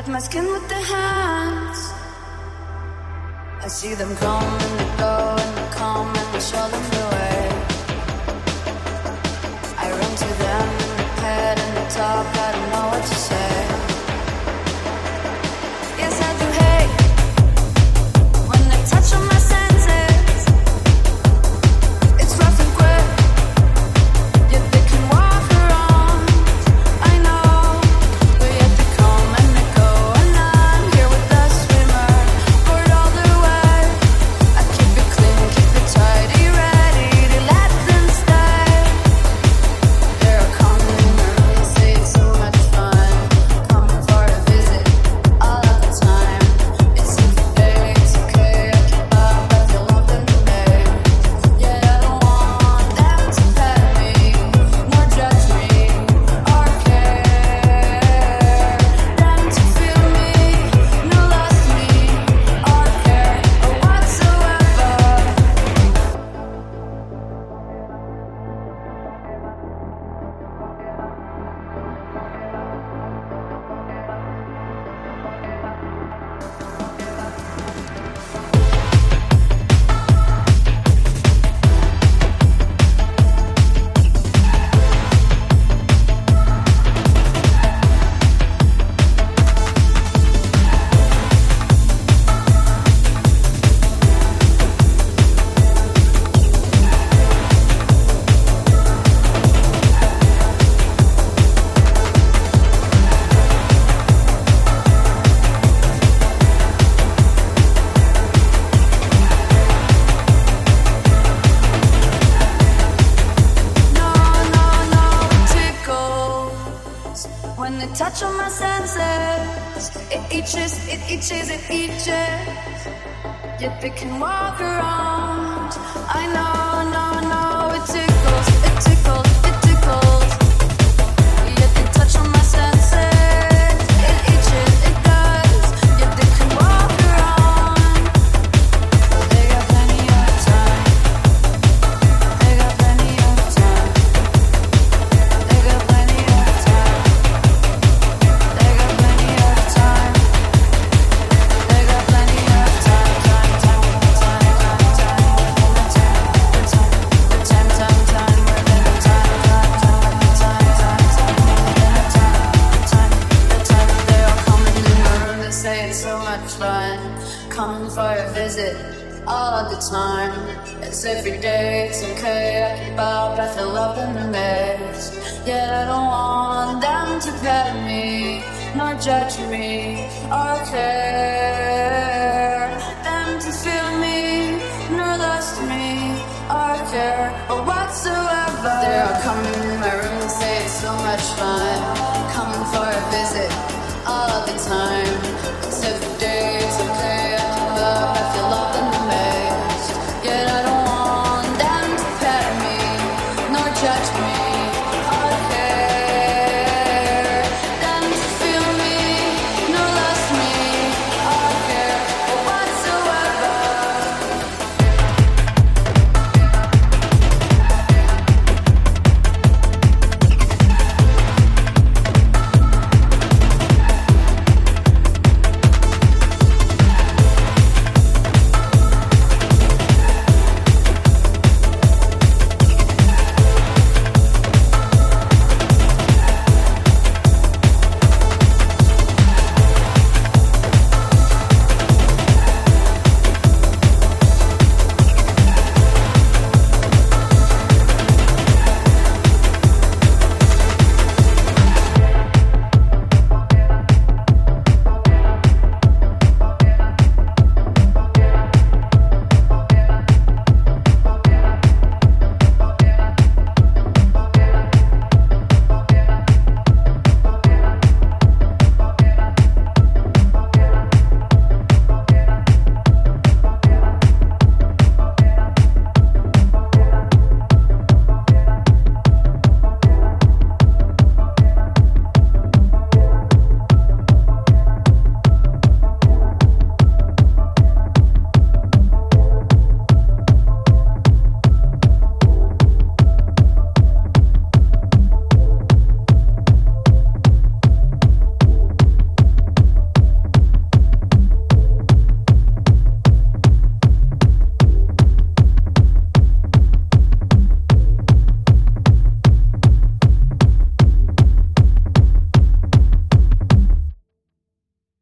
Touch my skin with their hands. I see them come and they go and they come and they show them. touch of my senses. It itches, it itches, it itches. Yet they can walk around. I know, know, know. all of the time. It's every day, it's okay. I keep up, I feel up in the mess. Yet I don't want them to pet me, nor judge me, or care. Them to feel me, nor lust me, or care, or whatsoever. They are coming in my room and say it's so much fun.